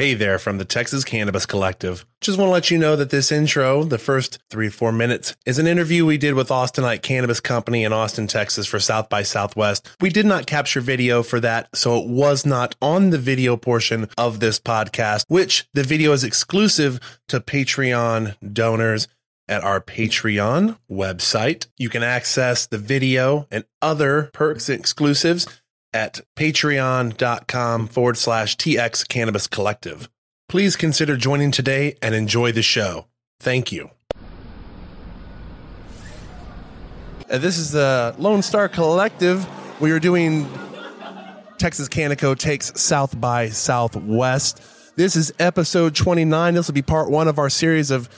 Hey there from the Texas Cannabis Collective. Just want to let you know that this intro, the first three four minutes, is an interview we did with Austinite Cannabis Company in Austin, Texas for South by Southwest. We did not capture video for that, so it was not on the video portion of this podcast, which the video is exclusive to Patreon donors at our Patreon website. You can access the video and other perks and exclusives at patreon.com forward slash TX Cannabis Collective. Please consider joining today and enjoy the show. Thank you. Uh, this is the Lone Star Collective. We are doing Texas Canico takes South by Southwest. This is episode 29. This will be part one of our series of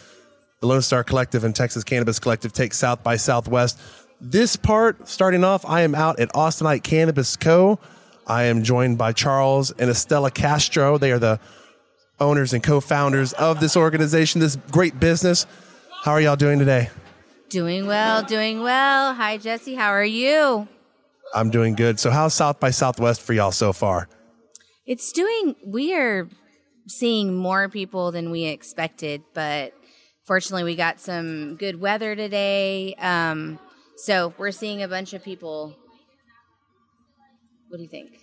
the Lone Star Collective and Texas Cannabis Collective Takes South by Southwest. This part, starting off, I am out at Austinite Cannabis Co. I am joined by Charles and Estella Castro. They are the owners and co-founders of this organization, this great business. How are y'all doing today? Doing well, doing well. Hi, Jesse. How are you? I'm doing good. So, how's South by Southwest for y'all so far? It's doing, we are seeing more people than we expected, but fortunately, we got some good weather today. Um, so we're seeing a bunch of people. What do you think?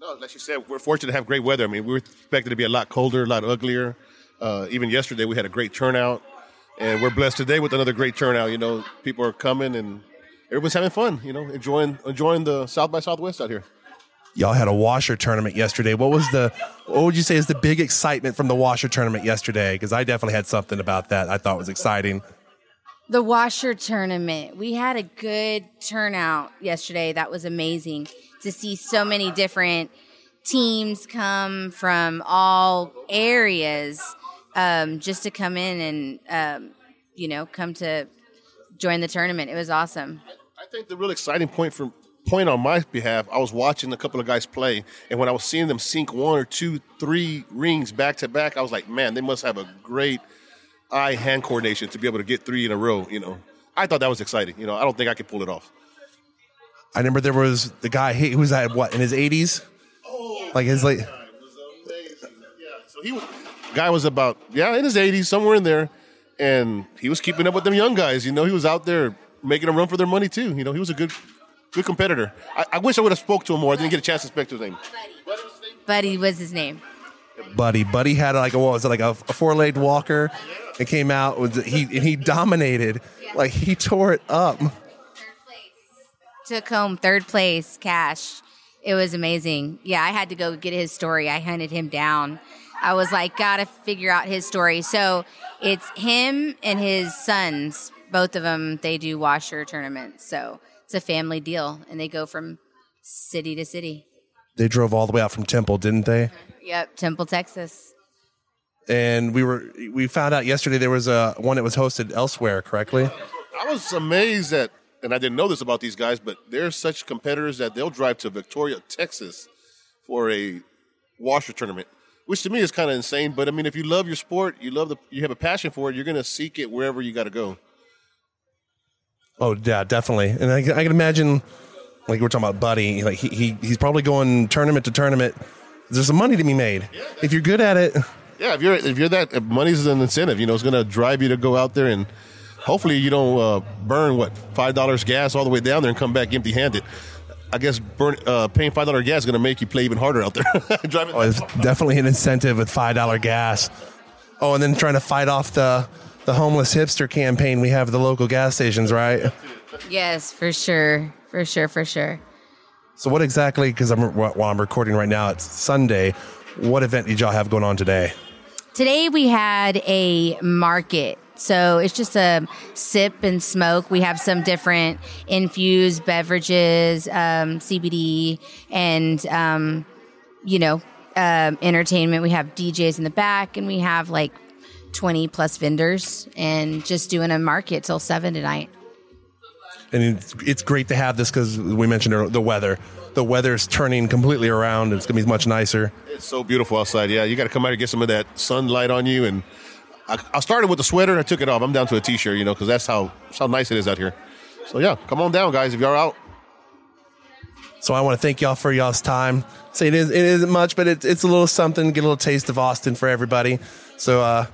No, like you said, we're fortunate to have great weather. I mean, we were expected to be a lot colder, a lot uglier. Uh, even yesterday, we had a great turnout, and we're blessed today with another great turnout. You know, people are coming, and everyone's having fun. You know, enjoying enjoying the South by Southwest out here. Y'all had a washer tournament yesterday. What was the? What would you say is the big excitement from the washer tournament yesterday? Because I definitely had something about that I thought was exciting. The washer tournament. We had a good turnout yesterday. That was amazing to see so many different teams come from all areas um, just to come in and um, you know come to join the tournament. It was awesome. I think the real exciting point for point on my behalf, I was watching a couple of guys play, and when I was seeing them sink one or two, three rings back to back, I was like, man, they must have a great eye hand coordination to be able to get three in a row. You know, I thought that was exciting. You know, I don't think I could pull it off. I remember there was the guy he was at what in his 80s, like his like. So he was, guy was about yeah in his 80s somewhere in there, and he was keeping up with them young guys. You know, he was out there making them run for their money too. You know, he was a good good competitor. I, I wish I would have spoke to him more. I didn't get a chance to speak to his name. Buddy was his name. Buddy, Buddy had like a what was it like a, a four legged walker? It came out with he and he dominated, like he tore it up. Took home third place cash. It was amazing. Yeah, I had to go get his story. I hunted him down. I was like, gotta figure out his story. So it's him and his sons. Both of them, they do washer tournaments. So it's a family deal, and they go from city to city. They drove all the way out from Temple, didn't they? Mm-hmm. Yep, Temple, Texas. And we were we found out yesterday there was a one that was hosted elsewhere, correctly? I was amazed that, and I didn't know this about these guys, but they're such competitors that they'll drive to Victoria, Texas, for a washer tournament, which to me is kind of insane. But I mean, if you love your sport, you love the, you have a passion for it, you're going to seek it wherever you got to go. Oh yeah, definitely. And I, can- I can imagine, like we're talking about Buddy, like he, he he's probably going tournament to tournament. There's some money to be made if you're good at it. Yeah, if you're if you're that if money's an incentive, you know, it's going to drive you to go out there and hopefully you don't uh, burn what five dollars gas all the way down there and come back empty handed. I guess burn, uh, paying five dollar gas is going to make you play even harder out there. Driving Oh, it's definitely an incentive with five dollar gas. Oh, and then trying to fight off the the homeless hipster campaign we have at the local gas stations, right? Yes, for sure, for sure, for sure. So what exactly? Because I'm while I'm recording right now, it's Sunday. What event did y'all have going on today? Today we had a market. So it's just a sip and smoke. We have some different infused beverages, um, CBD, and, um, you know, um, entertainment. We have DJs in the back, and we have like 20 plus vendors, and just doing a market till 7 tonight. And it's, it's great to have this because we mentioned earlier, the weather. The weather's turning completely around. It's gonna be much nicer. It's so beautiful outside. Yeah, you got to come out and get some of that sunlight on you. And I, I started with the sweater and I took it off. I'm down to a t-shirt, you know, because that's how that's how nice it is out here. So yeah, come on down, guys. If you're out, So I want to thank y'all for y'all's time. Say it is it isn't much, but it's it's a little something. Get a little taste of Austin for everybody. So uh,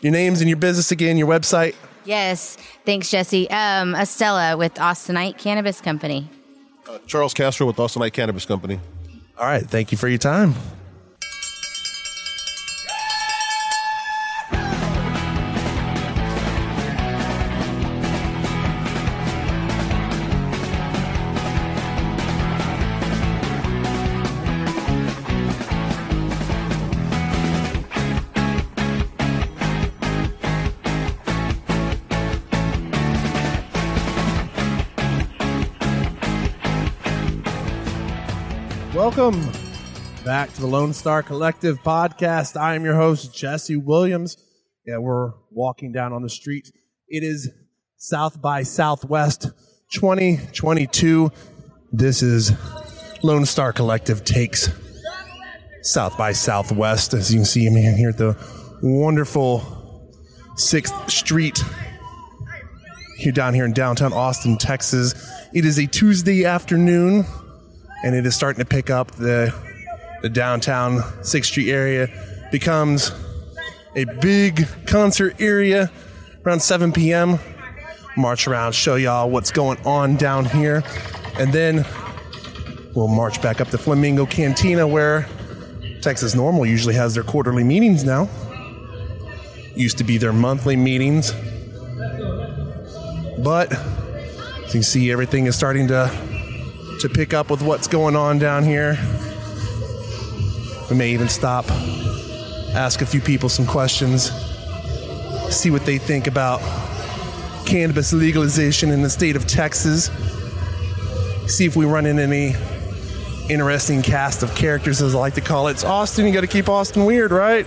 your names and your business again, your website. Yes. Thanks, Jesse. Um, Estella with Austinite Cannabis Company. Uh, Charles Castro with Austinite Cannabis Company. All right. Thank you for your time. Welcome back to the Lone Star Collective podcast. I am your host, Jesse Williams. Yeah, we're walking down on the street. It is South by Southwest 2022. This is Lone Star Collective takes South by Southwest. As you can see, I'm here at the wonderful 6th Street here down here in downtown Austin, Texas. It is a Tuesday afternoon and it is starting to pick up. The the downtown Sixth Street area becomes a big concert area around 7 p.m. March around, show y'all what's going on down here, and then we'll march back up to Flamingo Cantina where Texas Normal usually has their quarterly meetings now. Used to be their monthly meetings, but as you see, everything is starting to to pick up with what's going on down here. We may even stop, ask a few people some questions, see what they think about cannabis legalization in the state of Texas, see if we run into any interesting cast of characters, as I like to call it. It's Austin, you got to keep Austin weird, right?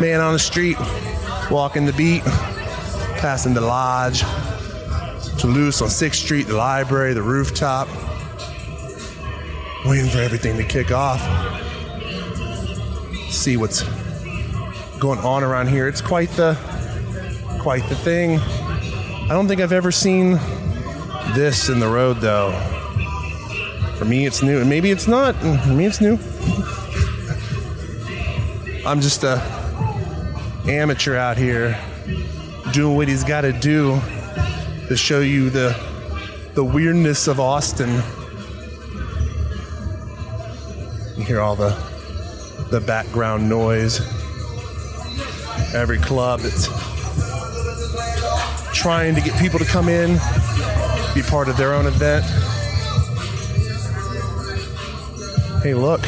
Man on the street, walking the beat, passing the lodge, Toulouse on 6th Street, the library, the rooftop. Waiting for everything to kick off. See what's going on around here. It's quite the quite the thing. I don't think I've ever seen this in the road though. For me it's new. And maybe it's not. For me it's new. I'm just a amateur out here doing what he's got to do to show you the the weirdness of Austin. You hear all the the background noise. Every club that's trying to get people to come in, be part of their own event. Hey, look,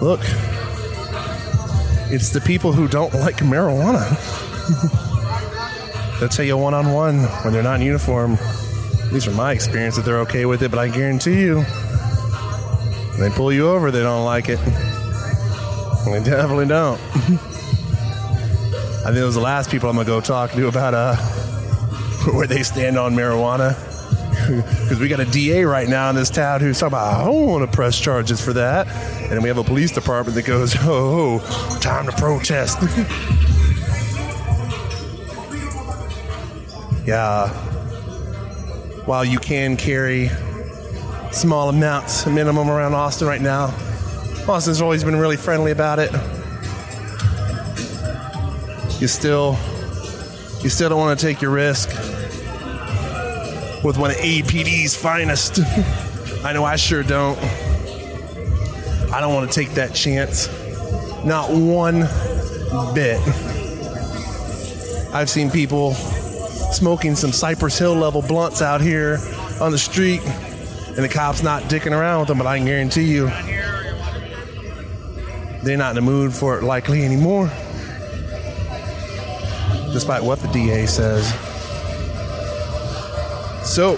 look. It's the people who don't like marijuana. they'll tell you one on one when they're not in uniform. At least from my experience, that they're okay with it. But I guarantee you, when they pull you over, they don't like it. They definitely don't. I think those are the last people I'm gonna go talk to about uh, where they stand on marijuana. Because we got a DA right now in this town who's talking about, I don't want to press charges for that. And we have a police department that goes, oh, time to protest. Yeah, while you can carry small amounts, minimum around Austin right now, Austin's always been really friendly about it. You still, you still don't want to take your risk with one of APD's finest. I know I sure don't. I don't want to take that chance. Not one bit. I've seen people smoking some Cypress Hill level blunts out here on the street, and the cops not dicking around with them. But I can guarantee you, they're not in the mood for it likely anymore, despite what the DA says. So,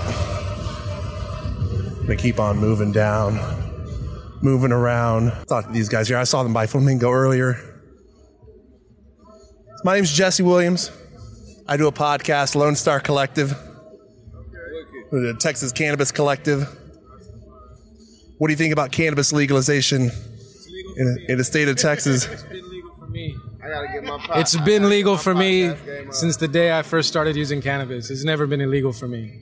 they keep on moving down, moving around. To these guys here. I saw them by Flamingo earlier. My name's Jesse Williams. I do a podcast, Lone Star Collective, the Texas Cannabis Collective. What do you think about cannabis legalization in, in the state of Texas? It's been legal for me since the day I first started using cannabis. It's never been illegal for me.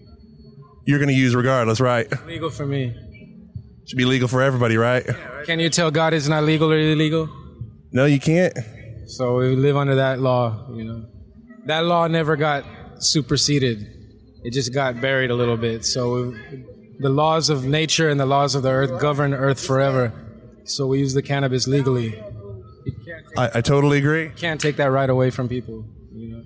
you're going to use regardless, right? Legal for me. Should be legal for everybody, right? Can you tell God is not legal or illegal? No, you can't. So we live under that law, you know. That law never got superseded. It just got buried a little bit. So the laws of nature and the laws of the earth govern earth forever. So we use the cannabis legally. I, I totally agree. Can't take that right away from people, you know.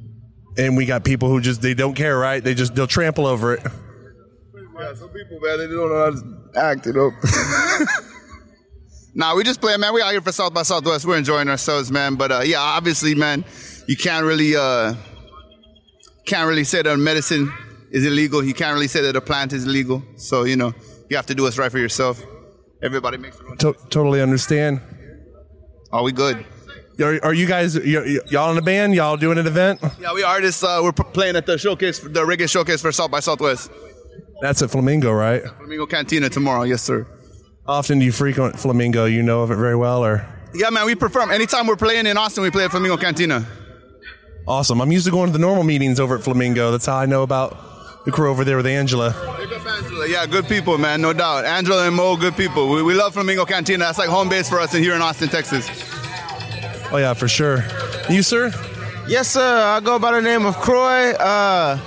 And we got people who just they don't care, right? They just they'll trample over it. Yeah, some people, man, they don't know how to act, you know. nah, we just play, man. We out here for South by Southwest. We're enjoying ourselves, man. But uh, yeah, obviously, man, you can't really uh, can't really say that medicine is illegal. You can't really say that a plant is illegal. So you know, you have to do what's right for yourself. Everybody makes their own. To- totally understand. Are we good? Are, are you guys y- y'all in a band? Y'all doing an event? Yeah, we artists. Uh, we're p- playing at the showcase, the reggae showcase for South by Southwest. That's at Flamingo, right? Flamingo Cantina tomorrow. Yes, sir. Often do you frequent Flamingo? You know of it very well, or Yeah, man, we perform. Anytime we're playing in Austin, we play at Flamingo Cantina. Awesome. I'm used to going to the normal meetings over at Flamingo. That's how I know about the crew over there with Angela. Yeah, good people, man, no doubt. Angela and Mo, good people. We, we love Flamingo Cantina. That's like home base for us in here in Austin, Texas. Oh yeah, for sure. You sir? Yes, sir. I go by the name of Croy. Uh,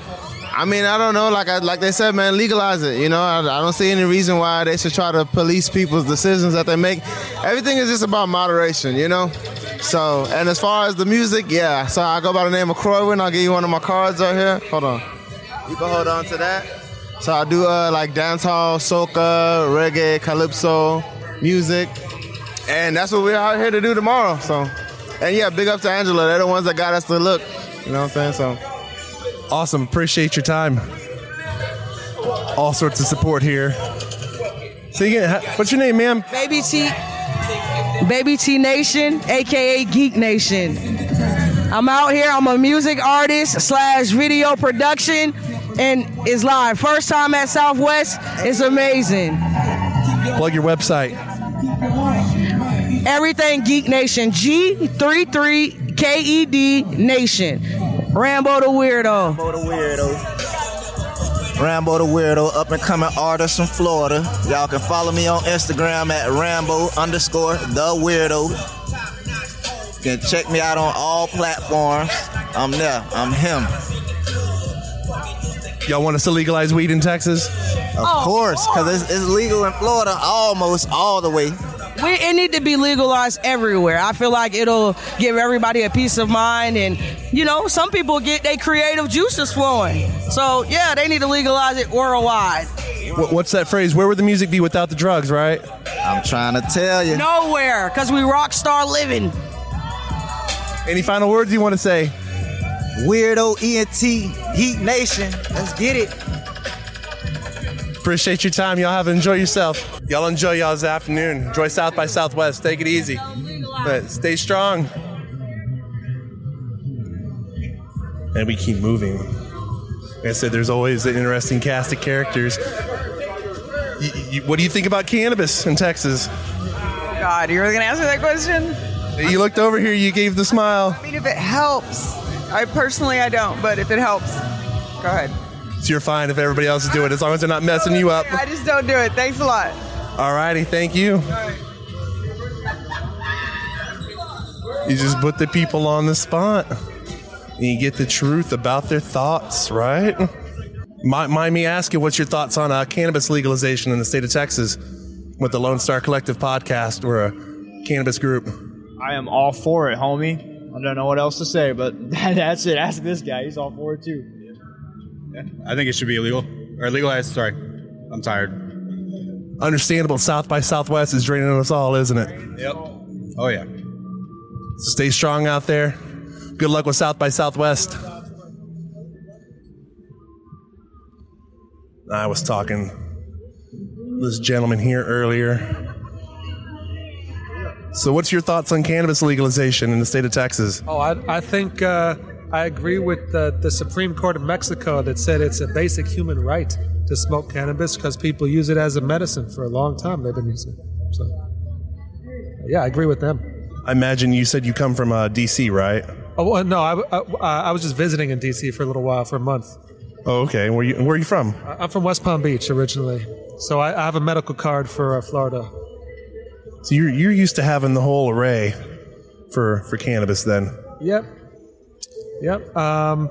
I mean, I don't know. Like I, like they said, man, legalize it. You know, I, I don't see any reason why they should try to police people's decisions that they make. Everything is just about moderation. You know. So, and as far as the music, yeah. So I go by the name of Croywin. I'll give you one of my cards right here. Hold on. You can hold on to that. So I do uh, like dancehall, soca, reggae, calypso, music, and that's what we're out here to do tomorrow. So, and yeah, big up to Angela. They're the ones that got us to look. You know what I'm saying? So. Awesome. Appreciate your time. All sorts of support here. So again, ha- what's your name, ma'am? Baby T, Baby T Nation, aka Geek Nation. I'm out here. I'm a music artist slash video production, and it's live. First time at Southwest. It's amazing. Plug your website. Everything Geek Nation. G33KED E Nation. Rambo the Weirdo. Rambo the Weirdo. Rambo the Weirdo, up and coming artist from Florida. Y'all can follow me on Instagram at Rambo underscore the Weirdo. You can check me out on all platforms. I'm there. I'm him. Y'all want us to legalize weed in Texas? Of oh. course, because it's, it's legal in Florida almost all the way. We, it need to be legalized everywhere. I feel like it'll give everybody a peace of mind, and you know, some people get their creative juices flowing. So yeah, they need to legalize it worldwide. What's that phrase? Where would the music be without the drugs, right? I'm trying to tell you. Nowhere, cause we rock star living. Any final words you want to say? Weirdo ENT Heat Nation. Let's get it. Appreciate your time. Y'all have enjoy yourself. Y'all enjoy y'all's afternoon. Enjoy South by Southwest. Take it easy. But stay strong. And we keep moving. Like I said, there's always an interesting cast of characters. What do you think about cannabis in Texas? Oh, God, you're really gonna answer that question? You looked over here, you gave the smile. I mean, if it helps, I personally I don't, but if it helps, go ahead. So you're fine if everybody else is doing it, as long as they're not messing you up. I just don't do it. Thanks a lot. Alrighty, thank you. You just put the people on the spot. And you get the truth about their thoughts, right? Mind, mind me asking, what's your thoughts on uh, cannabis legalization in the state of Texas with the Lone Star Collective podcast? We're a cannabis group. I am all for it, homie. I don't know what else to say, but that's it. Ask this guy; he's all for it too. I think it should be illegal or legalized. Sorry, I'm tired. Understandable. South by Southwest is draining us all, isn't it? Yep. Oh yeah. So stay strong out there. Good luck with South by Southwest. I was talking to this gentleman here earlier. So, what's your thoughts on cannabis legalization in the state of Texas? Oh, I, I think uh, I agree with the, the Supreme Court of Mexico that said it's a basic human right to smoke cannabis because people use it as a medicine for a long time. They've been using it. So, yeah, I agree with them. I imagine you said you come from uh, DC, right? Oh well, no, I, I, I was just visiting in DC for a little while, for a month. Oh, okay. Where you where are you from? I- I'm from West Palm Beach originally, so I, I have a medical card for uh, Florida. So you're you're used to having the whole array for for cannabis then. Yep. Yep. Um,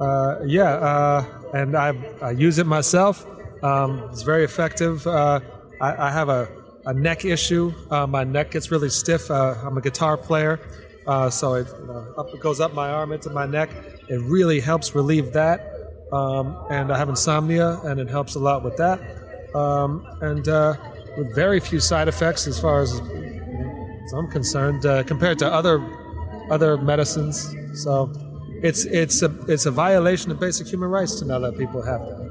uh, yeah, uh, and I, I use it myself. Um, it's very effective. Uh, I, I have a, a neck issue. Uh, my neck gets really stiff. Uh, I'm a guitar player, uh, so it, up, it goes up my arm into my neck. It really helps relieve that. Um, and I have insomnia, and it helps a lot with that. Um, and with very few side effects as far as, as I'm concerned, compared to other other medicines. So it's it's a it's a violation of basic human rights to not let people have that.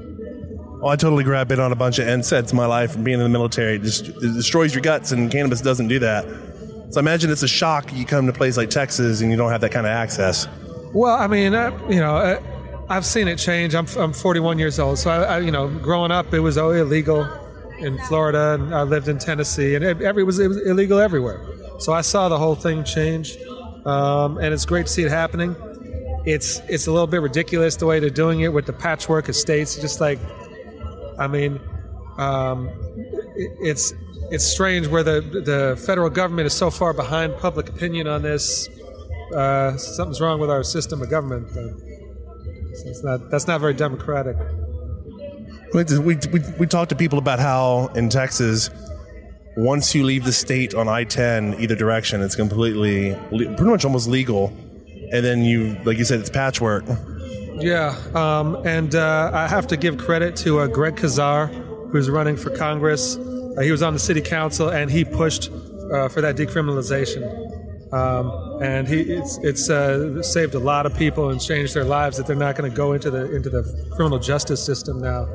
Oh, I totally grabbed it on a bunch of NSAIDs in my life from being in the military. Just, it destroys your guts, and cannabis doesn't do that. So I imagine it's a shock you come to a place like Texas and you don't have that kind of access. Well, I mean, uh, you know, uh, I've seen it change. I'm I'm 41 years old, so I, I you know, growing up, it was oh, illegal in Florida, and I lived in Tennessee, and it, every, was, it was illegal everywhere. So I saw the whole thing change, um, and it's great to see it happening. It's it's a little bit ridiculous the way they're doing it with the patchwork of states. Just like, I mean, um, it, it's it's strange where the the federal government is so far behind public opinion on this. Uh, something's wrong with our system of government. But it's not that's not very democratic. We, we, we, we talked to people about how in Texas, once you leave the state on I 10, either direction, it's completely, pretty much almost legal. And then you, like you said, it's patchwork. Yeah, um, and uh, I have to give credit to uh, Greg Casar, who's running for Congress. Uh, he was on the city council, and he pushed uh, for that decriminalization. Um, and he it's it's uh, saved a lot of people and changed their lives that they're not going to go into the into the criminal justice system now,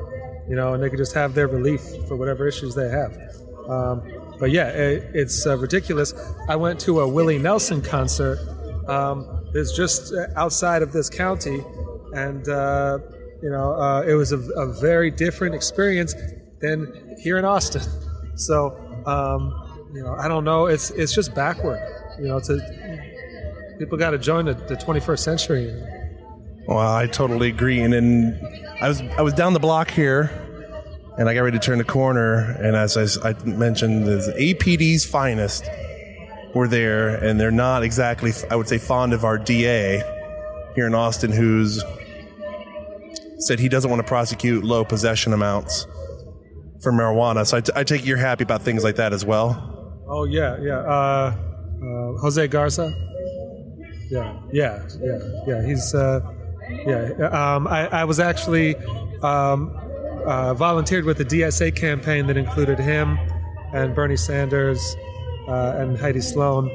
you know, and they can just have their relief for whatever issues they have. Um, but yeah, it, it's uh, ridiculous. I went to a Willie Nelson concert. Um, it's just outside of this county, and uh, you know, uh, it was a, a very different experience than here in Austin. So, um, you know, I don't know. It's it's just backward. You know, to people got to join the, the 21st century. Well, I totally agree. And I was I was down the block here, and I got ready to turn the corner. And as I mentioned, the APD's finest were there, and they're not exactly, I would say, fond of our DA here in Austin, who's said he doesn't want to prosecute low possession amounts for marijuana. So I, t- I take you're happy about things like that as well. Oh yeah, yeah. Uh, uh, Jose Garza. Yeah, yeah, yeah, yeah. He's uh, yeah. Um, I, I was actually um, uh, volunteered with the DSA campaign that included him and Bernie Sanders uh, and Heidi Sloan.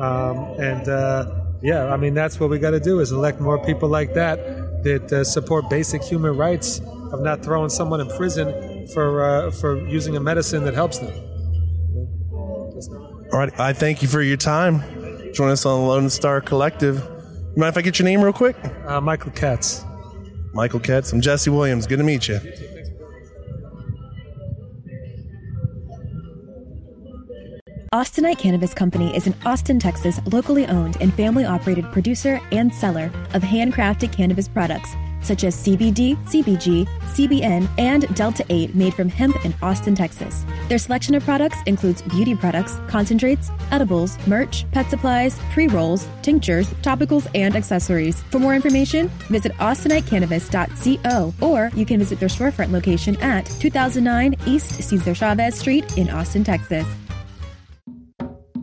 Um, and uh, yeah, I mean that's what we got to do is elect more people like that that uh, support basic human rights of not throwing someone in prison for uh, for using a medicine that helps them. All right, I thank you for your time. Join us on the Lone Star Collective. You mind if I get your name real quick? Uh, Michael Katz. Michael Katz. I'm Jesse Williams. Good to meet you. Austinite Cannabis Company is an Austin, Texas, locally owned and family operated producer and seller of handcrafted cannabis products such as CBD, CBG, CBN, and Delta 8 made from hemp in Austin, Texas. Their selection of products includes beauty products, concentrates, edibles, merch, pet supplies, pre rolls, tinctures, topicals, and accessories. For more information, visit austinitecannabis.co or you can visit their storefront location at 2009 East Cesar Chavez Street in Austin, Texas.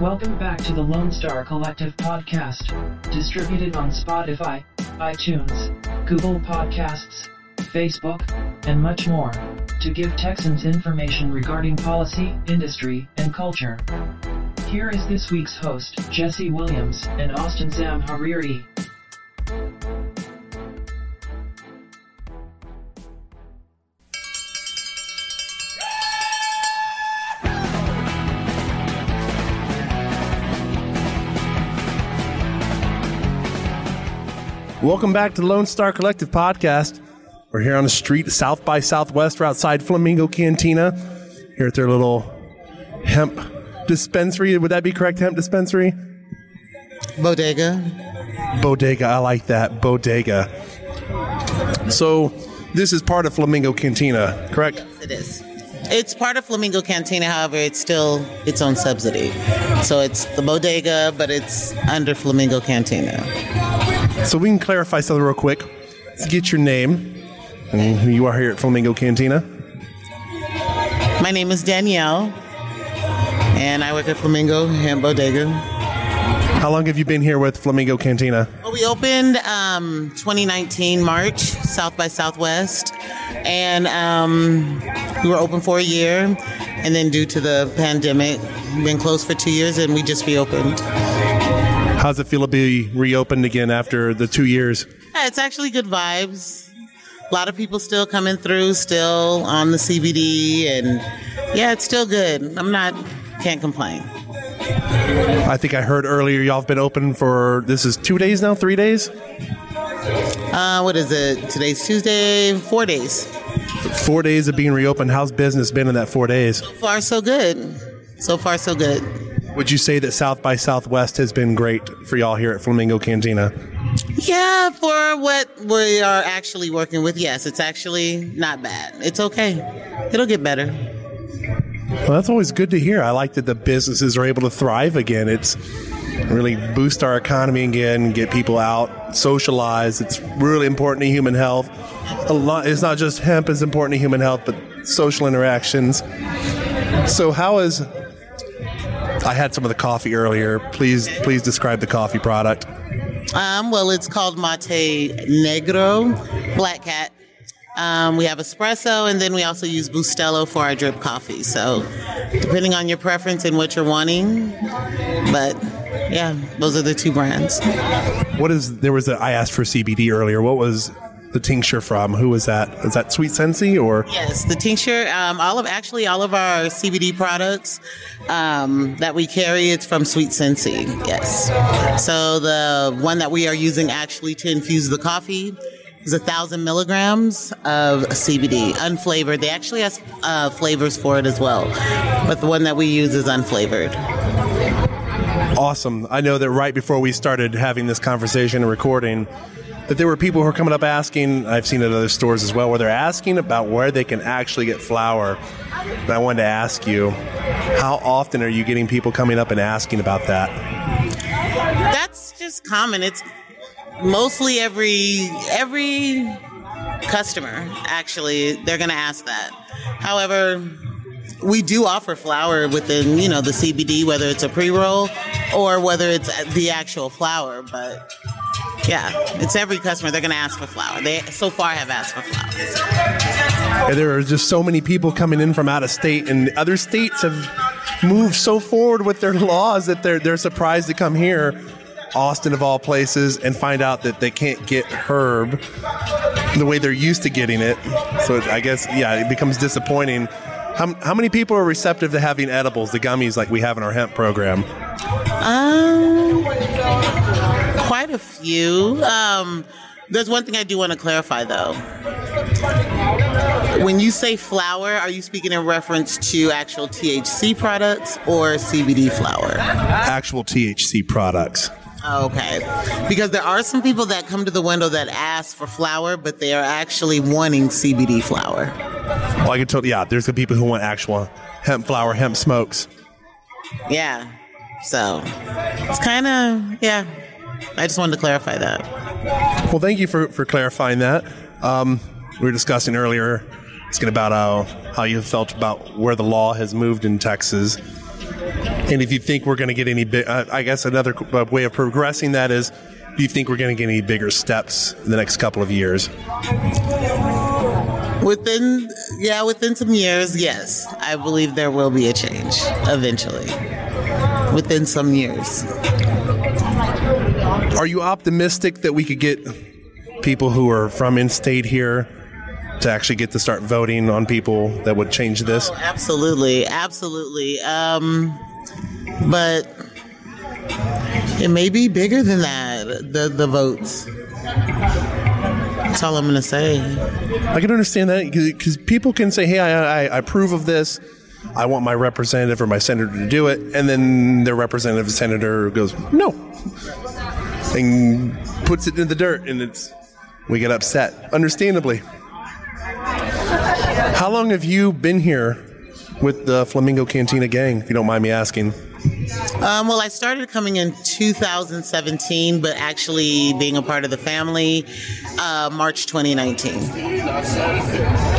Welcome back to the Lone Star Collective podcast, distributed on Spotify, iTunes, Google Podcasts, Facebook, and much more, to give Texans information regarding policy, industry, and culture. Here is this week's host, Jesse Williams and Austin Sam Hariri. Welcome back to the Lone Star Collective podcast. We're here on the street, South by Southwest, we're outside Flamingo Cantina, here at their little hemp dispensary. Would that be correct? Hemp dispensary? Bodega. Bodega. I like that. Bodega. So, this is part of Flamingo Cantina, correct? Yes, it is. It's part of Flamingo Cantina, however, it's still its own subsidy. So it's the bodega, but it's under Flamingo Cantina. So, we can clarify something real quick. Let's get your name and who you are here at Flamingo Cantina. My name is Danielle, and I work at Flamingo and Bodega. How long have you been here with Flamingo Cantina? Well, we opened um, 2019 March, South by Southwest, and um, we were open for a year. And then, due to the pandemic, we've been closed for two years, and we just reopened. How's it feel to be reopened again after the two years? Yeah, it's actually good vibes. A lot of people still coming through, still on the CBD, and yeah, it's still good. I'm not, can't complain. I think I heard earlier y'all have been open for this is two days now, three days? Uh, what is it? Today's Tuesday, four days. Four days of being reopened. How's business been in that four days? So far, so good. So far, so good. Would you say that South by Southwest has been great for y'all here at Flamingo Cantina? Yeah, for what we are actually working with, yes, it's actually not bad. It's okay. It'll get better. Well, that's always good to hear. I like that the businesses are able to thrive again. It's really boost our economy again, get people out, socialize. It's really important to human health. A lot. It's not just hemp is important to human health, but social interactions. So, how is? I had some of the coffee earlier. Please, please describe the coffee product. Um, well, it's called Mate Negro, Black Cat. Um, we have espresso, and then we also use Bustelo for our drip coffee. So, depending on your preference and what you're wanting, but yeah, those are the two brands. What is there was a I asked for CBD earlier. What was the tincture from? Who was that? Is that Sweet Sensei or? Yes, the tincture. Um, all of actually all of our CBD products um, that we carry, it's from Sweet Sensei. Yes. So the one that we are using actually to infuse the coffee is a thousand milligrams of CBD, unflavored. They actually have uh, flavors for it as well, but the one that we use is unflavored. Awesome. I know that right before we started having this conversation and recording, that there were people who are coming up asking, I've seen it at other stores as well, where they're asking about where they can actually get flour. And I wanted to ask you, how often are you getting people coming up and asking about that? That's just common. It's mostly every every customer actually they're going to ask that. However, we do offer flour within, you know, the CBD whether it's a pre-roll or whether it's the actual flour, but yeah, it's every customer they're going to ask for flour. They so far have asked for flour. And there are just so many people coming in from out of state, and other states have moved so forward with their laws that they're they're surprised to come here, Austin of all places, and find out that they can't get herb the way they're used to getting it. So I guess yeah, it becomes disappointing. How, how many people are receptive to having edibles, the gummies like we have in our hemp program? Um, quite a few. Um, there's one thing I do want to clarify though. When you say flour, are you speaking in reference to actual THC products or CBD flour? Actual THC products. Okay. Because there are some people that come to the window that ask for flour, but they are actually wanting CBD flour. Well, I can tell. Yeah, there's the people who want actual hemp flour, hemp smokes. Yeah. So it's kind of, yeah. I just wanted to clarify that. Well, thank you for, for clarifying that. Um, we were discussing earlier, asking about how, how you felt about where the law has moved in Texas. And if you think we're going to get any big, uh, I guess another way of progressing that is, do you think we're going to get any bigger steps in the next couple of years? Within, yeah, within some years, yes. I believe there will be a change eventually. Within some years. Are you optimistic that we could get people who are from in state here to actually get to start voting on people that would change this? Oh, absolutely, absolutely. Um, but it may be bigger than that. The the votes. That's all I'm going to say. I can understand that because people can say, "Hey, I, I, I approve of this. I want my representative or my senator to do it," and then their representative senator goes, "No," and puts it in the dirt, and it's we get upset, understandably. How long have you been here with the Flamingo Cantina gang, if you don't mind me asking? Um, well, I started coming in 2017, but actually being a part of the family, uh, March 2019.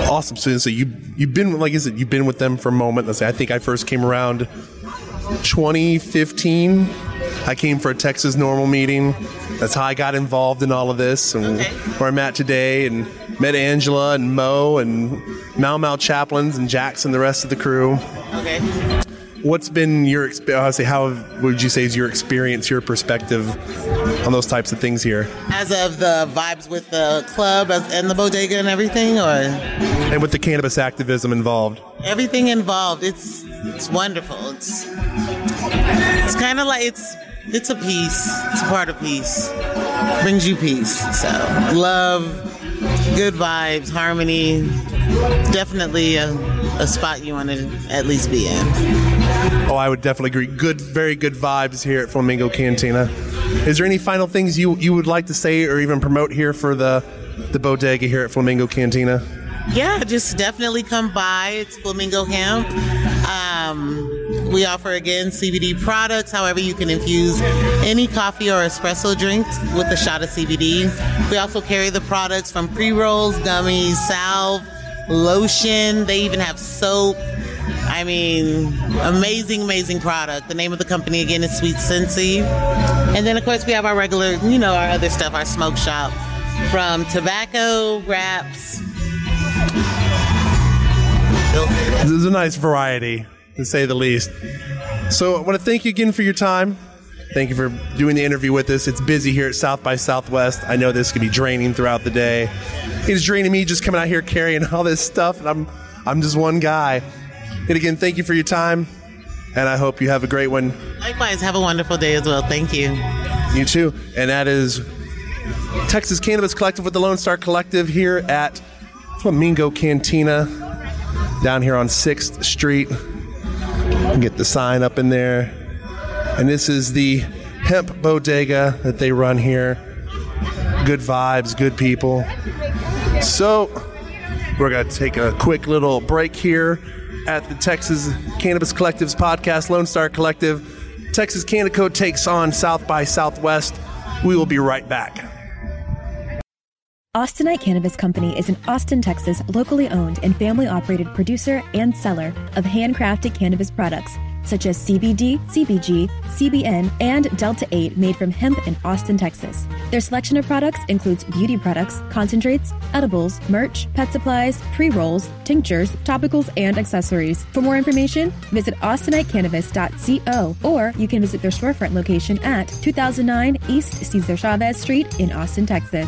Awesome. So, so you you've been like I said, you've been with them for a moment. Let's say I think I first came around 2015. I came for a Texas normal meeting. That's how I got involved in all of this, and where I'm at today, and met Angela and Mo and Mal Mal Chaplains and Jackson, the rest of the crew. Okay. What's been your experience? How would you say is your experience, your perspective on those types of things here, As of the vibes with the club as- and the bodega and everything, or and with the cannabis activism involved? everything involved, it's it's wonderful. It's it's kind of like it's it's a piece. It's a part of peace. Brings you peace. So love, good vibes, harmony. Definitely a, a spot you want to at least be in. Oh, I would definitely agree. Good, very good vibes here at Flamingo Cantina. Is there any final things you you would like to say or even promote here for the the bodega here at Flamingo Cantina? Yeah, just definitely come by. It's Flamingo Hemp. Um, we offer again CBD products. However, you can infuse any coffee or espresso drinks with a shot of CBD. We also carry the products from pre rolls, gummies, salve, lotion. They even have soap. I mean, amazing, amazing product. The name of the company again is Sweet Scentsy. And then, of course, we have our regular, you know, our other stuff, our smoke shop from tobacco, wraps, This is a nice variety, to say the least. So I want to thank you again for your time. Thank you for doing the interview with us. It's busy here at South by Southwest. I know this can be draining throughout the day. It's draining me just coming out here carrying all this stuff, and I'm I'm just one guy. And again, thank you for your time, and I hope you have a great one. Likewise, have a wonderful day as well. Thank you. You too. And that is Texas Cannabis Collective with the Lone Star Collective here at Flamingo Cantina down here on 6th Street. Get the sign up in there. And this is the hemp bodega that they run here. Good vibes, good people. So, we're going to take a quick little break here at the Texas Cannabis Collective's podcast, Lone Star Collective. Texas Canico takes on South by Southwest. We will be right back. Austinite Cannabis Company is an Austin, Texas, locally owned and family operated producer and seller of handcrafted cannabis products such as CBD, CBG, CBN, and Delta 8 made from hemp in Austin, Texas. Their selection of products includes beauty products, concentrates, edibles, merch, pet supplies, pre rolls, tinctures, topicals, and accessories. For more information, visit austinitecannabis.co or you can visit their storefront location at 2009 East Cesar Chavez Street in Austin, Texas.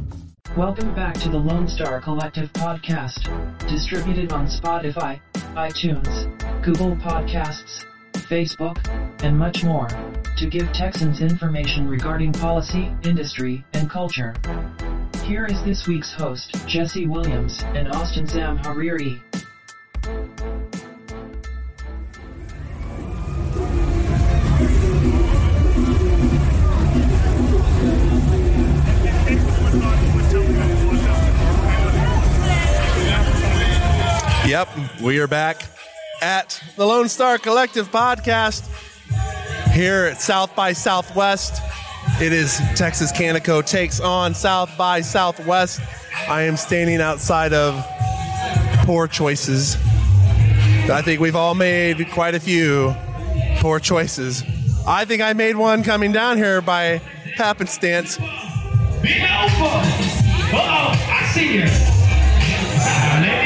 Welcome back to the Lone Star Collective podcast, distributed on Spotify, iTunes, Google Podcasts, Facebook, and much more, to give Texans information regarding policy, industry, and culture. Here is this week's host, Jesse Williams and Austin Sam Hariri. Yep, we are back at the Lone Star Collective podcast here at South by Southwest. It is Texas Canico takes on South by Southwest. I am standing outside of poor choices. I think we've all made quite a few poor choices. I think I made one coming down here by happenstance. Be Uh-oh, I see you.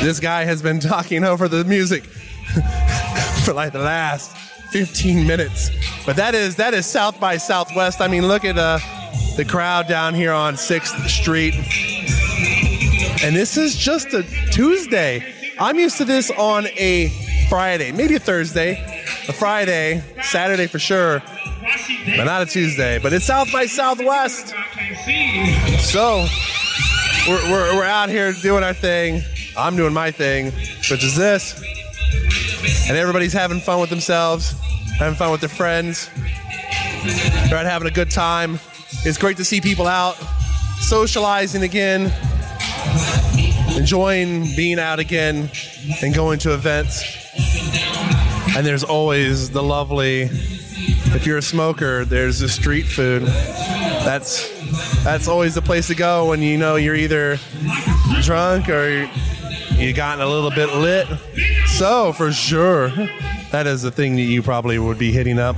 This guy has been talking over the music for like the last 15 minutes. But that is that is South by Southwest. I mean, look at uh, the crowd down here on 6th Street. And this is just a Tuesday. I'm used to this on a Friday, maybe a Thursday, a Friday, Saturday for sure, but not a Tuesday. But it's South by Southwest. So we're, we're, we're out here doing our thing. I'm doing my thing, which is this. And everybody's having fun with themselves, having fun with their friends. They're out having a good time. It's great to see people out socializing again, enjoying being out again, and going to events. And there's always the lovely, if you're a smoker, there's the street food. That's that's always the place to go when you know you're either drunk or you gotten a little bit lit. So for sure, that is the thing that you probably would be hitting up.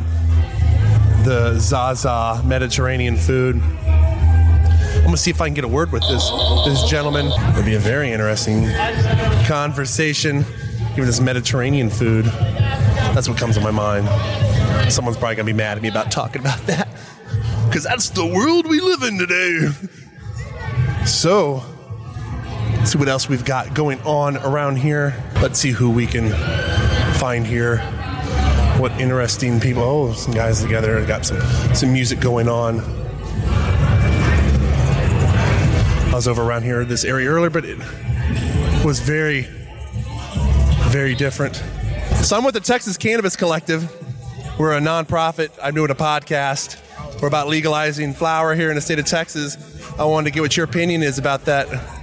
The Zaza Mediterranean food. I'm gonna see if I can get a word with this this gentleman. It'll be a very interesting conversation. Even this Mediterranean food. That's what comes to my mind. Someone's probably gonna be mad at me about talking about that. Because that's the world we live in today. So, see what else we've got going on around here. Let's see who we can find here. What interesting people. Oh, some guys together. Got some, some music going on. I was over around here, this area earlier, but it was very, very different. So I'm with the Texas Cannabis Collective. We're a nonprofit. I'm doing a podcast. We're about legalizing flower here in the state of Texas. I wanted to get what your opinion is about that.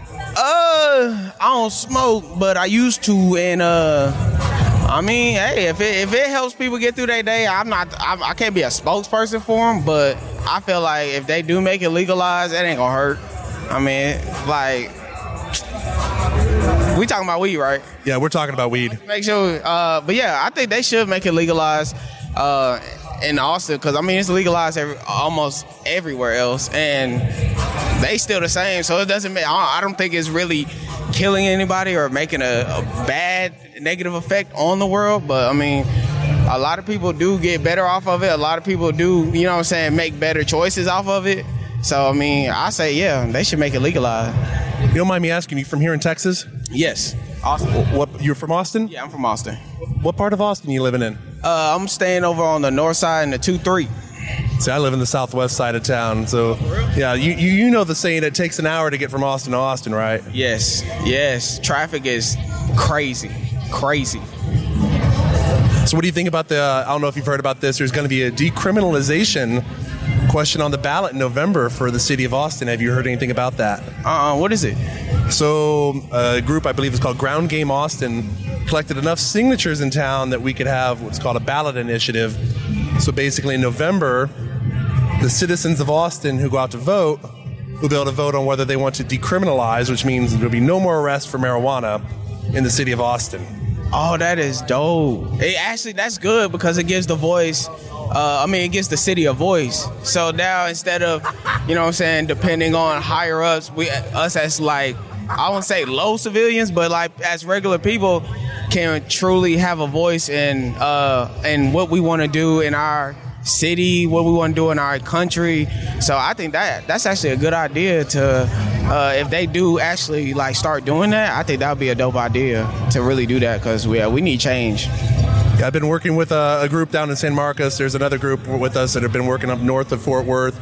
I don't smoke, but I used to, and uh, I mean, hey, if it if it helps people get through their day, I'm not, I'm, I can't be a spokesperson for them, but I feel like if they do make it legalized, it ain't gonna hurt. I mean, like, we talking about weed, right? Yeah, we're talking about weed. Make sure, uh, but yeah, I think they should make it legalized uh, in Austin because I mean it's legalized every, almost everywhere else, and they still the same. So it doesn't. Make, I I don't think it's really killing anybody or making a, a bad negative effect on the world. But I mean, a lot of people do get better off of it. A lot of people do, you know what I'm saying, make better choices off of it. So I mean, I say yeah, they should make it legalized. You don't mind me asking you from here in Texas? Yes, Austin. What you're from Austin? Yeah, I'm from Austin. What part of Austin you living in? Uh, I'm staying over on the north side in the two three. See, I live in the southwest side of town, so yeah, you, you you know the saying it takes an hour to get from Austin to Austin, right? Yes, yes. Traffic is crazy, crazy. So, what do you think about the? Uh, I don't know if you've heard about this. There's going to be a decriminalization question on the ballot in November for the city of Austin. Have you heard anything about that? Uh, what is it? So, a group I believe is called Ground Game Austin collected enough signatures in town that we could have what's called a ballot initiative. So, basically, in November, the citizens of Austin who go out to vote will be able to vote on whether they want to decriminalize, which means there'll be no more arrests for marijuana in the city of Austin. Oh, that is dope. It actually that's good because it gives the voice. Uh, I mean, it gives the city a voice. So now instead of, you know, what I'm saying, depending on higher ups, we us as like I won't say low civilians, but like as regular people can truly have a voice in uh in what we want to do in our city, what we want to do in our country. So I think that that's actually a good idea to uh, if they do actually like start doing that. I think that would be a dope idea to really do that because we uh, we need change. I've been working with a, a group down in San Marcos. There's another group with us that have been working up north of Fort Worth.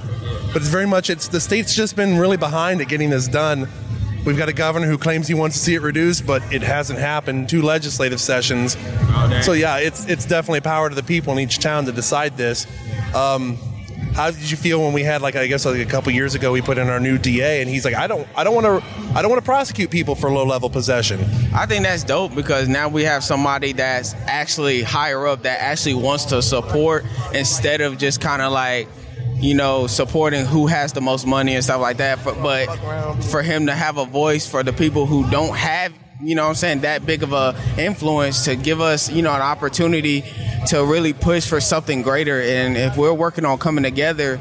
But it's very much it's the state's just been really behind at getting this done. We've got a governor who claims he wants to see it reduced, but it hasn't happened. Two legislative sessions. so yeah, it's it's definitely power to the people in each town to decide this. Um, how did you feel when we had like I guess like a couple years ago we put in our new DA and he's like I don't I don't want to I don't want to prosecute people for low level possession. I think that's dope because now we have somebody that's actually higher up that actually wants to support instead of just kind of like you know supporting who has the most money and stuff like that. For, but for him to have a voice for the people who don't have you know what I'm saying that big of a influence to give us you know an opportunity to really push for something greater. And if we're working on coming together,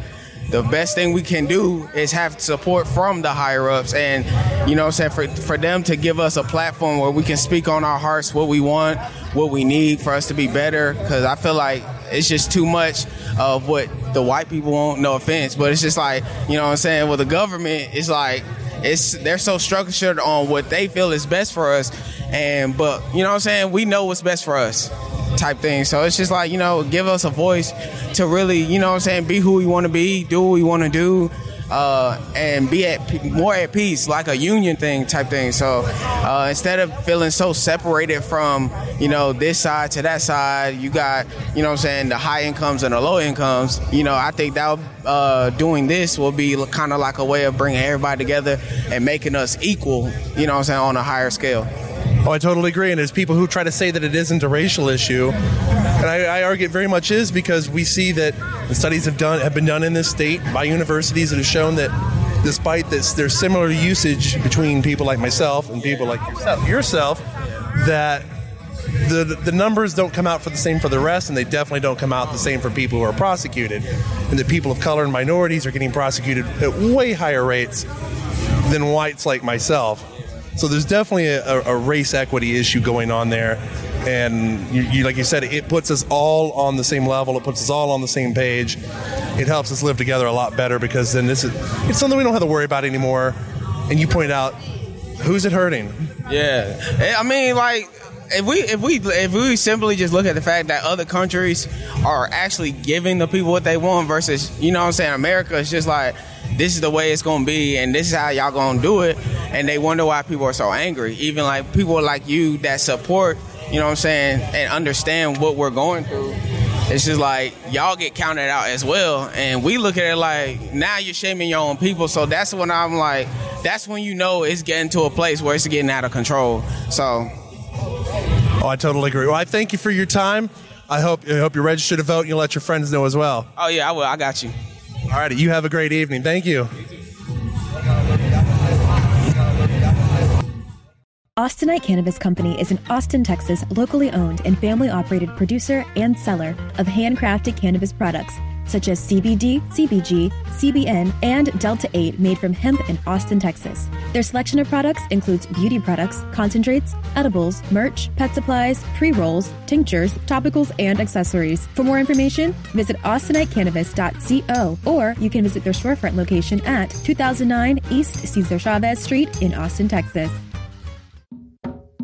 the best thing we can do is have support from the higher ups. And you know what I'm saying for, for them to give us a platform where we can speak on our hearts what we want what we need for us to be better. Because I feel like it's just too much of what the white people want. No offense but it's just like you know what I'm saying well the government it's like it's they're so structured on what they feel is best for us and but you know what I'm saying we know what's best for us type thing. So it's just like, you know, give us a voice to really, you know what I'm saying, be who we want to be, do what we want to do. Uh, and be at more at peace, like a union thing type thing. So uh, instead of feeling so separated from you know this side to that side, you got you know I'm saying the high incomes and the low incomes. You know I think that uh, doing this will be kind of like a way of bringing everybody together and making us equal. You know what I'm saying on a higher scale. Oh, I totally agree. And there's people who try to say that it isn't a racial issue, and I, I argue it very much is because we see that the studies have done have been done in this state by universities that have shown that despite this, there's similar usage between people like myself and people like yourself, yourself that the the numbers don't come out for the same for the rest, and they definitely don't come out the same for people who are prosecuted, and that people of color and minorities are getting prosecuted at way higher rates than whites like myself. So there's definitely a, a race equity issue going on there, and you, you, like you said, it puts us all on the same level. It puts us all on the same page. It helps us live together a lot better because then this is it's something we don't have to worry about anymore. And you point out, who's it hurting? Yeah, Eh, I mean, like if we if we if we simply just look at the fact that other countries are actually giving the people what they want versus you know what I'm saying America is just like this is the way it's gonna be and this is how y'all gonna do it and they wonder why people are so angry even like people like you that support you know what I'm saying and understand what we're going through it's just like y'all get counted out as well and we look at it like now you're shaming your own people so that's when I'm like that's when you know it's getting to a place where it's getting out of control so Oh, I totally agree. Well, I thank you for your time. I hope I hope you're registered to vote and you'll let your friends know as well. Oh yeah, I will. I got you. All righty, you have a great evening. Thank you. Austinite Cannabis Company is an Austin, Texas, locally owned and family operated producer and seller of handcrafted cannabis products such as CBD, CBG, CBN, and Delta 8 made from hemp in Austin, Texas. Their selection of products includes beauty products, concentrates, edibles, merch, pet supplies, pre rolls, tinctures, topicals, and accessories. For more information, visit austinitecannabis.co or you can visit their storefront location at 2009 East Cesar Chavez Street in Austin, Texas.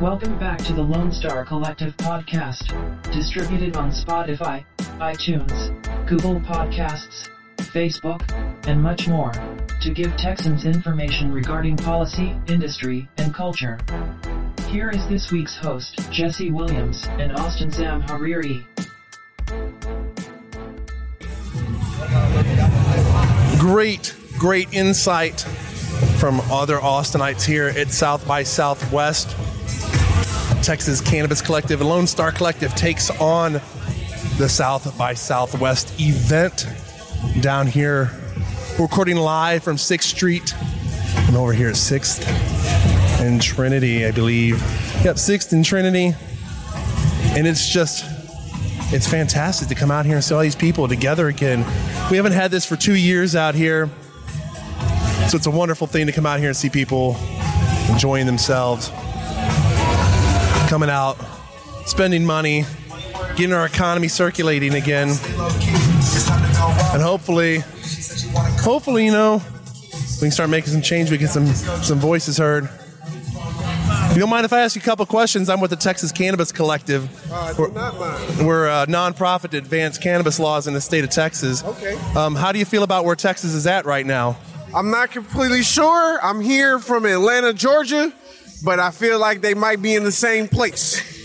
Welcome back to the Lone Star Collective podcast, distributed on Spotify, iTunes, Google Podcasts, Facebook, and much more, to give Texans information regarding policy, industry, and culture. Here is this week's host, Jesse Williams and Austin Sam Hariri. Great, great insight from other Austinites here at South by Southwest. Texas Cannabis Collective and Lone Star Collective takes on the South by Southwest event down here. We're recording live from 6th Street and over here at 6th and Trinity, I believe. Yep, 6th and Trinity. And it's just, it's fantastic to come out here and see all these people together again. We haven't had this for two years out here. So it's a wonderful thing to come out here and see people enjoying themselves coming out, spending money, getting our economy circulating again. And hopefully, hopefully, you know, we can start making some change. We get some some voices heard. If you don't mind if I ask you a couple questions? I'm with the Texas Cannabis Collective. we're, we're a nonprofit to advance cannabis laws in the state of Texas. Okay. Um, how do you feel about where Texas is at right now? I'm not completely sure. I'm here from Atlanta, Georgia, but I feel like they might be in the same place.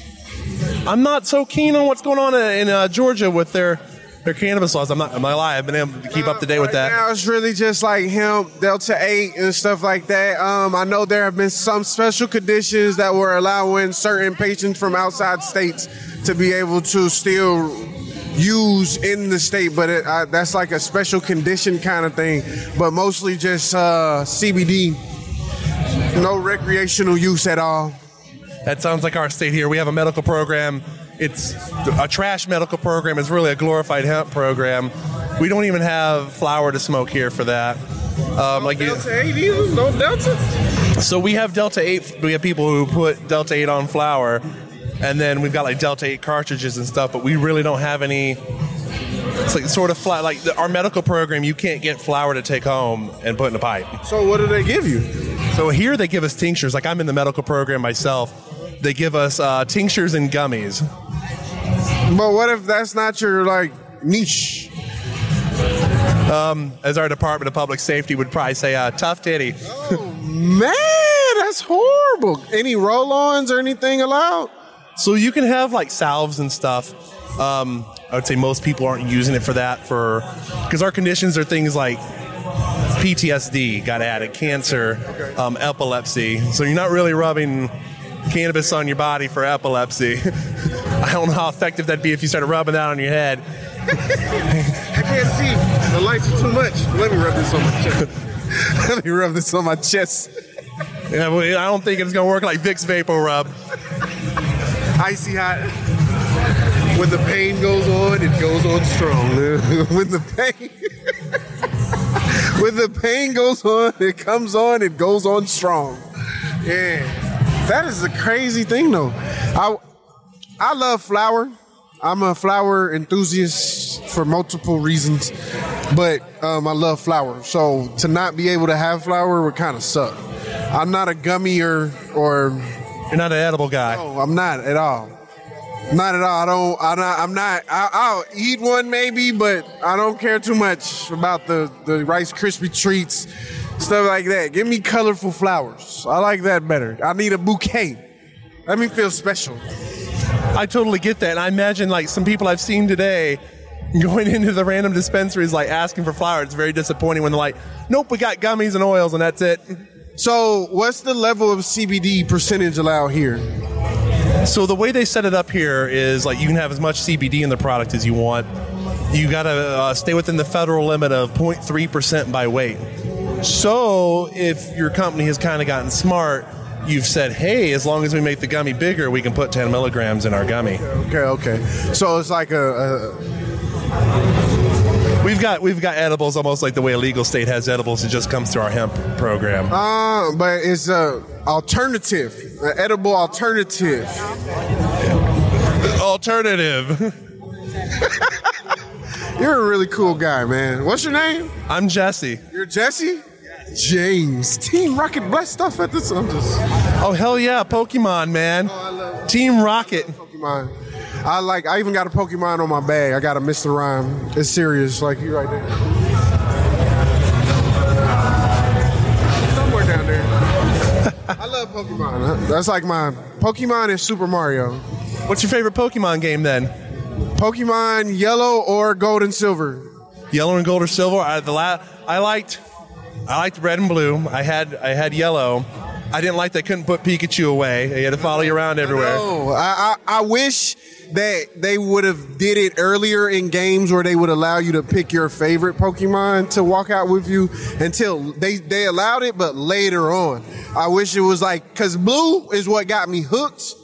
I'm not so keen on what's going on in uh, Georgia with their their cannabis laws. I'm not. I'm not lie. I've been able to keep up to date with that. Now it's really just like hemp, Delta 8, and stuff like that. Um, I know there have been some special conditions that were allowing certain patients from outside states to be able to still use in the state, but it, uh, that's like a special condition kind of thing. But mostly just uh, CBD, no recreational use at all. That sounds like our state here. We have a medical program. It's a trash medical program. It's really a glorified hemp program. We don't even have flower to smoke here for that. Um, like you, Delta 8 either? No Delta? so we have Delta 8. We have people who put Delta 8 on flower, and then we've got like Delta 8 cartridges and stuff, but we really don't have any. It's like sort of flat. Like the, our medical program, you can't get flower to take home and put in a pipe. So what do they give you? So here they give us tinctures. Like I'm in the medical program myself. They give us uh, tinctures and gummies. But what if that's not your like niche? Um, as our Department of Public Safety would probably say, uh, tough titty. Oh Man, that's horrible. Any roll-ons or anything allowed? So you can have like salves and stuff. Um, I would say most people aren't using it for that for because our conditions are things like PTSD got added, cancer, um, epilepsy. So you're not really rubbing cannabis on your body for epilepsy. I don't know how effective that'd be if you started rubbing that on your head. I can't see. The lights are too much. Let me rub this on my chest. Let me rub this on my chest. Yeah, well, I don't think it's gonna work like Vicks VapoRub. Icy hot. When the pain goes on, it goes on strong. when the pain when the pain goes on, it comes on, it goes on strong. Yeah. That is a crazy thing though. I I love flower. I'm a flower enthusiast for multiple reasons, but um, I love flower. So to not be able to have flower would kind of suck. I'm not a gummy or or you're not an edible guy. No, I'm not at all. Not at all. I don't. I don't I'm not. I, I'll eat one maybe, but I don't care too much about the the Rice Krispie treats, stuff like that. Give me colorful flowers. I like that better. I need a bouquet. Let me feel special. I totally get that. And I imagine like some people I've seen today going into the random dispensaries like asking for flowers. It's very disappointing when they're like, nope, we got gummies and oils and that's it. So, what's the level of CBD percentage allowed here? So the way they set it up here is like you can have as much CBD in the product as you want. You got to uh, stay within the federal limit of 0.3% by weight. So if your company has kind of gotten smart, you've said, hey, as long as we make the gummy bigger, we can put 10 milligrams in our gummy. Okay, okay. So it's like a, We've got we've got edibles almost like the way a legal state has edibles. It just comes through our hemp program. uh, but it's a alternative, an edible alternative. Alternative. You're a really cool guy, man. What's your name? I'm Jesse. You're Jesse. James. Team Rocket Bless stuff at this. I'm just. Oh hell yeah, Pokemon man. Oh, Team Rocket. Pokemon. I like. I even got a Pokemon on my bag. I got a Mr. Mime. It's serious. Like you right there. Pokemon. That's like my Pokemon is Super Mario. What's your favorite Pokemon game then? Pokemon Yellow or Gold and Silver. Yellow and gold or silver. I, the la- I liked I liked red and blue. I had I had yellow. I didn't like they couldn't put Pikachu away. They had to follow you around everywhere. No, I, I, I wish that they would have did it earlier in games where they would allow you to pick your favorite Pokemon to walk out with you until they, they allowed it, but later on. I wish it was like, cause blue is what got me hooked.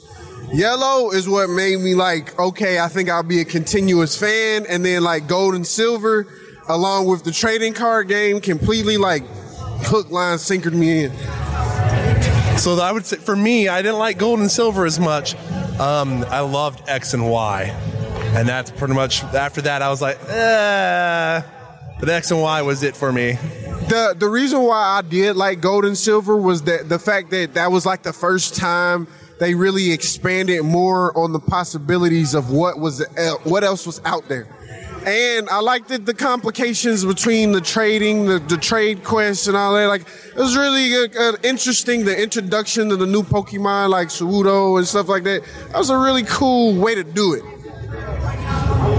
Yellow is what made me like, okay, I think I'll be a continuous fan. And then like gold and silver, along with the trading card game, completely like hook, line, sinkered me in. So I would say for me, I didn't like gold and silver as much. Um, I loved X and Y, and that's pretty much after that. I was like, eh. But X and Y was it for me. the the reason why I did like gold and silver was that the fact that that was like the first time they really expanded more on the possibilities of what was uh, what else was out there. And I liked it, the complications between the trading, the, the trade quests, and all that. Like, it was really interesting. The introduction to the new Pokemon, like Suudo and stuff like that. That was a really cool way to do it.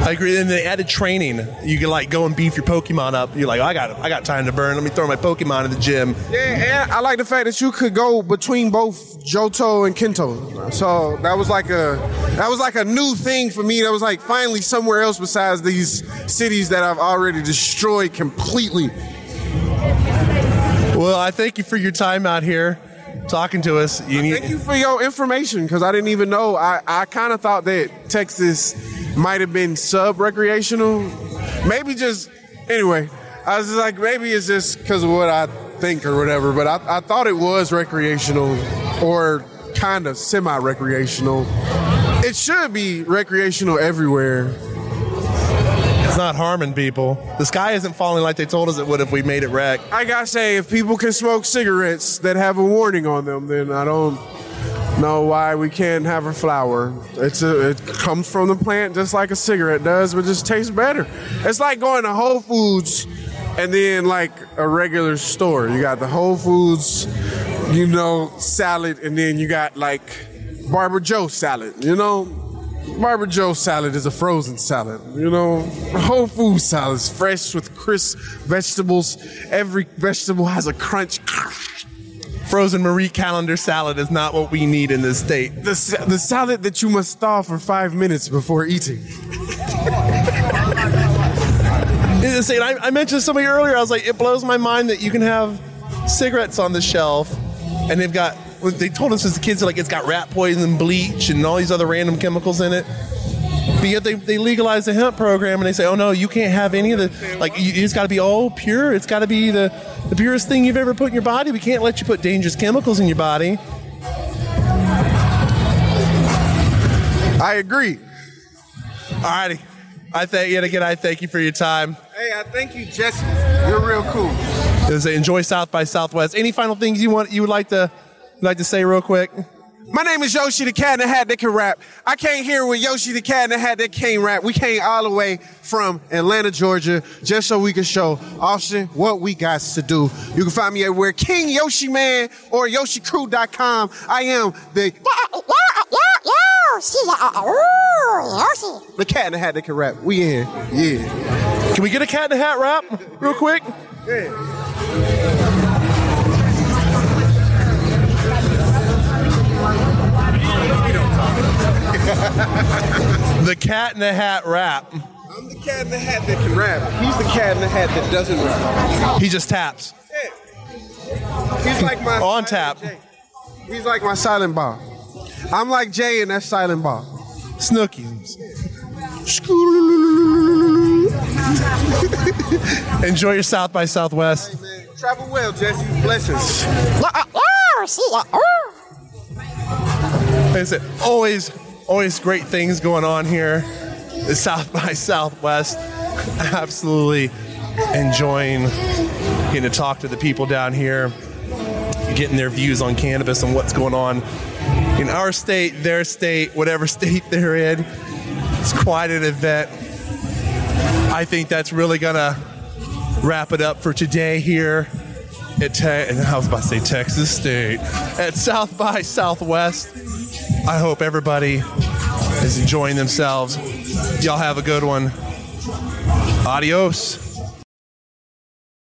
I agree. And they added training. You can like go and beef your Pokemon up. You're like, oh, I got I got time to burn. Let me throw my Pokemon in the gym. Yeah, and I like the fact that you could go between both Johto and Kanto. So that was like a that was like a new thing for me. That was like finally somewhere else besides these cities that I've already destroyed completely. Well, I thank you for your time out here talking to us. You need, Thank you for your information because I didn't even know. I, I kind of thought that Texas might have been sub recreational. Maybe just, anyway, I was like, maybe it's just because of what I think or whatever, but I, I thought it was recreational or kind of semi recreational. It should be recreational everywhere. It's not harming people. The sky isn't falling like they told us it would if we made it wreck. I gotta say, if people can smoke cigarettes that have a warning on them, then I don't know why we can't have a flower. It's a, it comes from the plant just like a cigarette does, but just tastes better. It's like going to Whole Foods and then like a regular store. You got the Whole Foods, you know, salad, and then you got like Barber Joe salad. You know, Barber Joe salad is a frozen salad. You know, Whole Food salad is fresh with crisp vegetables. Every vegetable has a crunch. Frozen Marie Callender salad is not what we need in this state. The, sa- the salad that you must thaw for five minutes before eating. Insane. I, I mentioned somebody earlier. I was like, it blows my mind that you can have cigarettes on the shelf, and they've got. They told us as kids, like it's got rat poison, bleach, and all these other random chemicals in it. But yet they, they legalize the hemp program, and they say, oh no, you can't have any of the like. You, it's got to be all pure. It's got to be the the purest thing you've ever put in your body. We can't let you put dangerous chemicals in your body. I agree. Alrighty. I thank yet again. I thank you for your time. Hey, I thank you, Jesse. You're real cool. Is enjoy South by Southwest. Any final things you want you would like to like to say real quick? My name is Yoshi the cat in the hat that can rap. I came here with Yoshi the cat in the hat that can rap. We came all the way from Atlanta, Georgia, just so we can show Austin what we got to do. You can find me everywhere, King Yoshi Man or YoshiCrew.com. I am the the cat in the hat that can rap. We in, yeah. Can we get a cat in the hat rap real quick? Yeah. the cat in the hat rap. I'm the cat in the hat that can rap. He's the cat in the hat that doesn't rap. He just taps. He's like my on tap. He's like my silent bar. I'm like Jay and that's silent bar. Snookies. Enjoy your South by Southwest. Travel well, Jesse. Blessings. Uh, ah, oh. Is it always always great things going on here? The South by Southwest. Absolutely enjoying getting to talk to the people down here, getting their views on cannabis and what's going on in our state, their state, whatever state they're in. It's quite an event. I think that's really gonna wrap it up for today here at te- I was about to say Texas State at South by Southwest. I hope everybody is enjoying themselves. Y'all have a good one. Adios.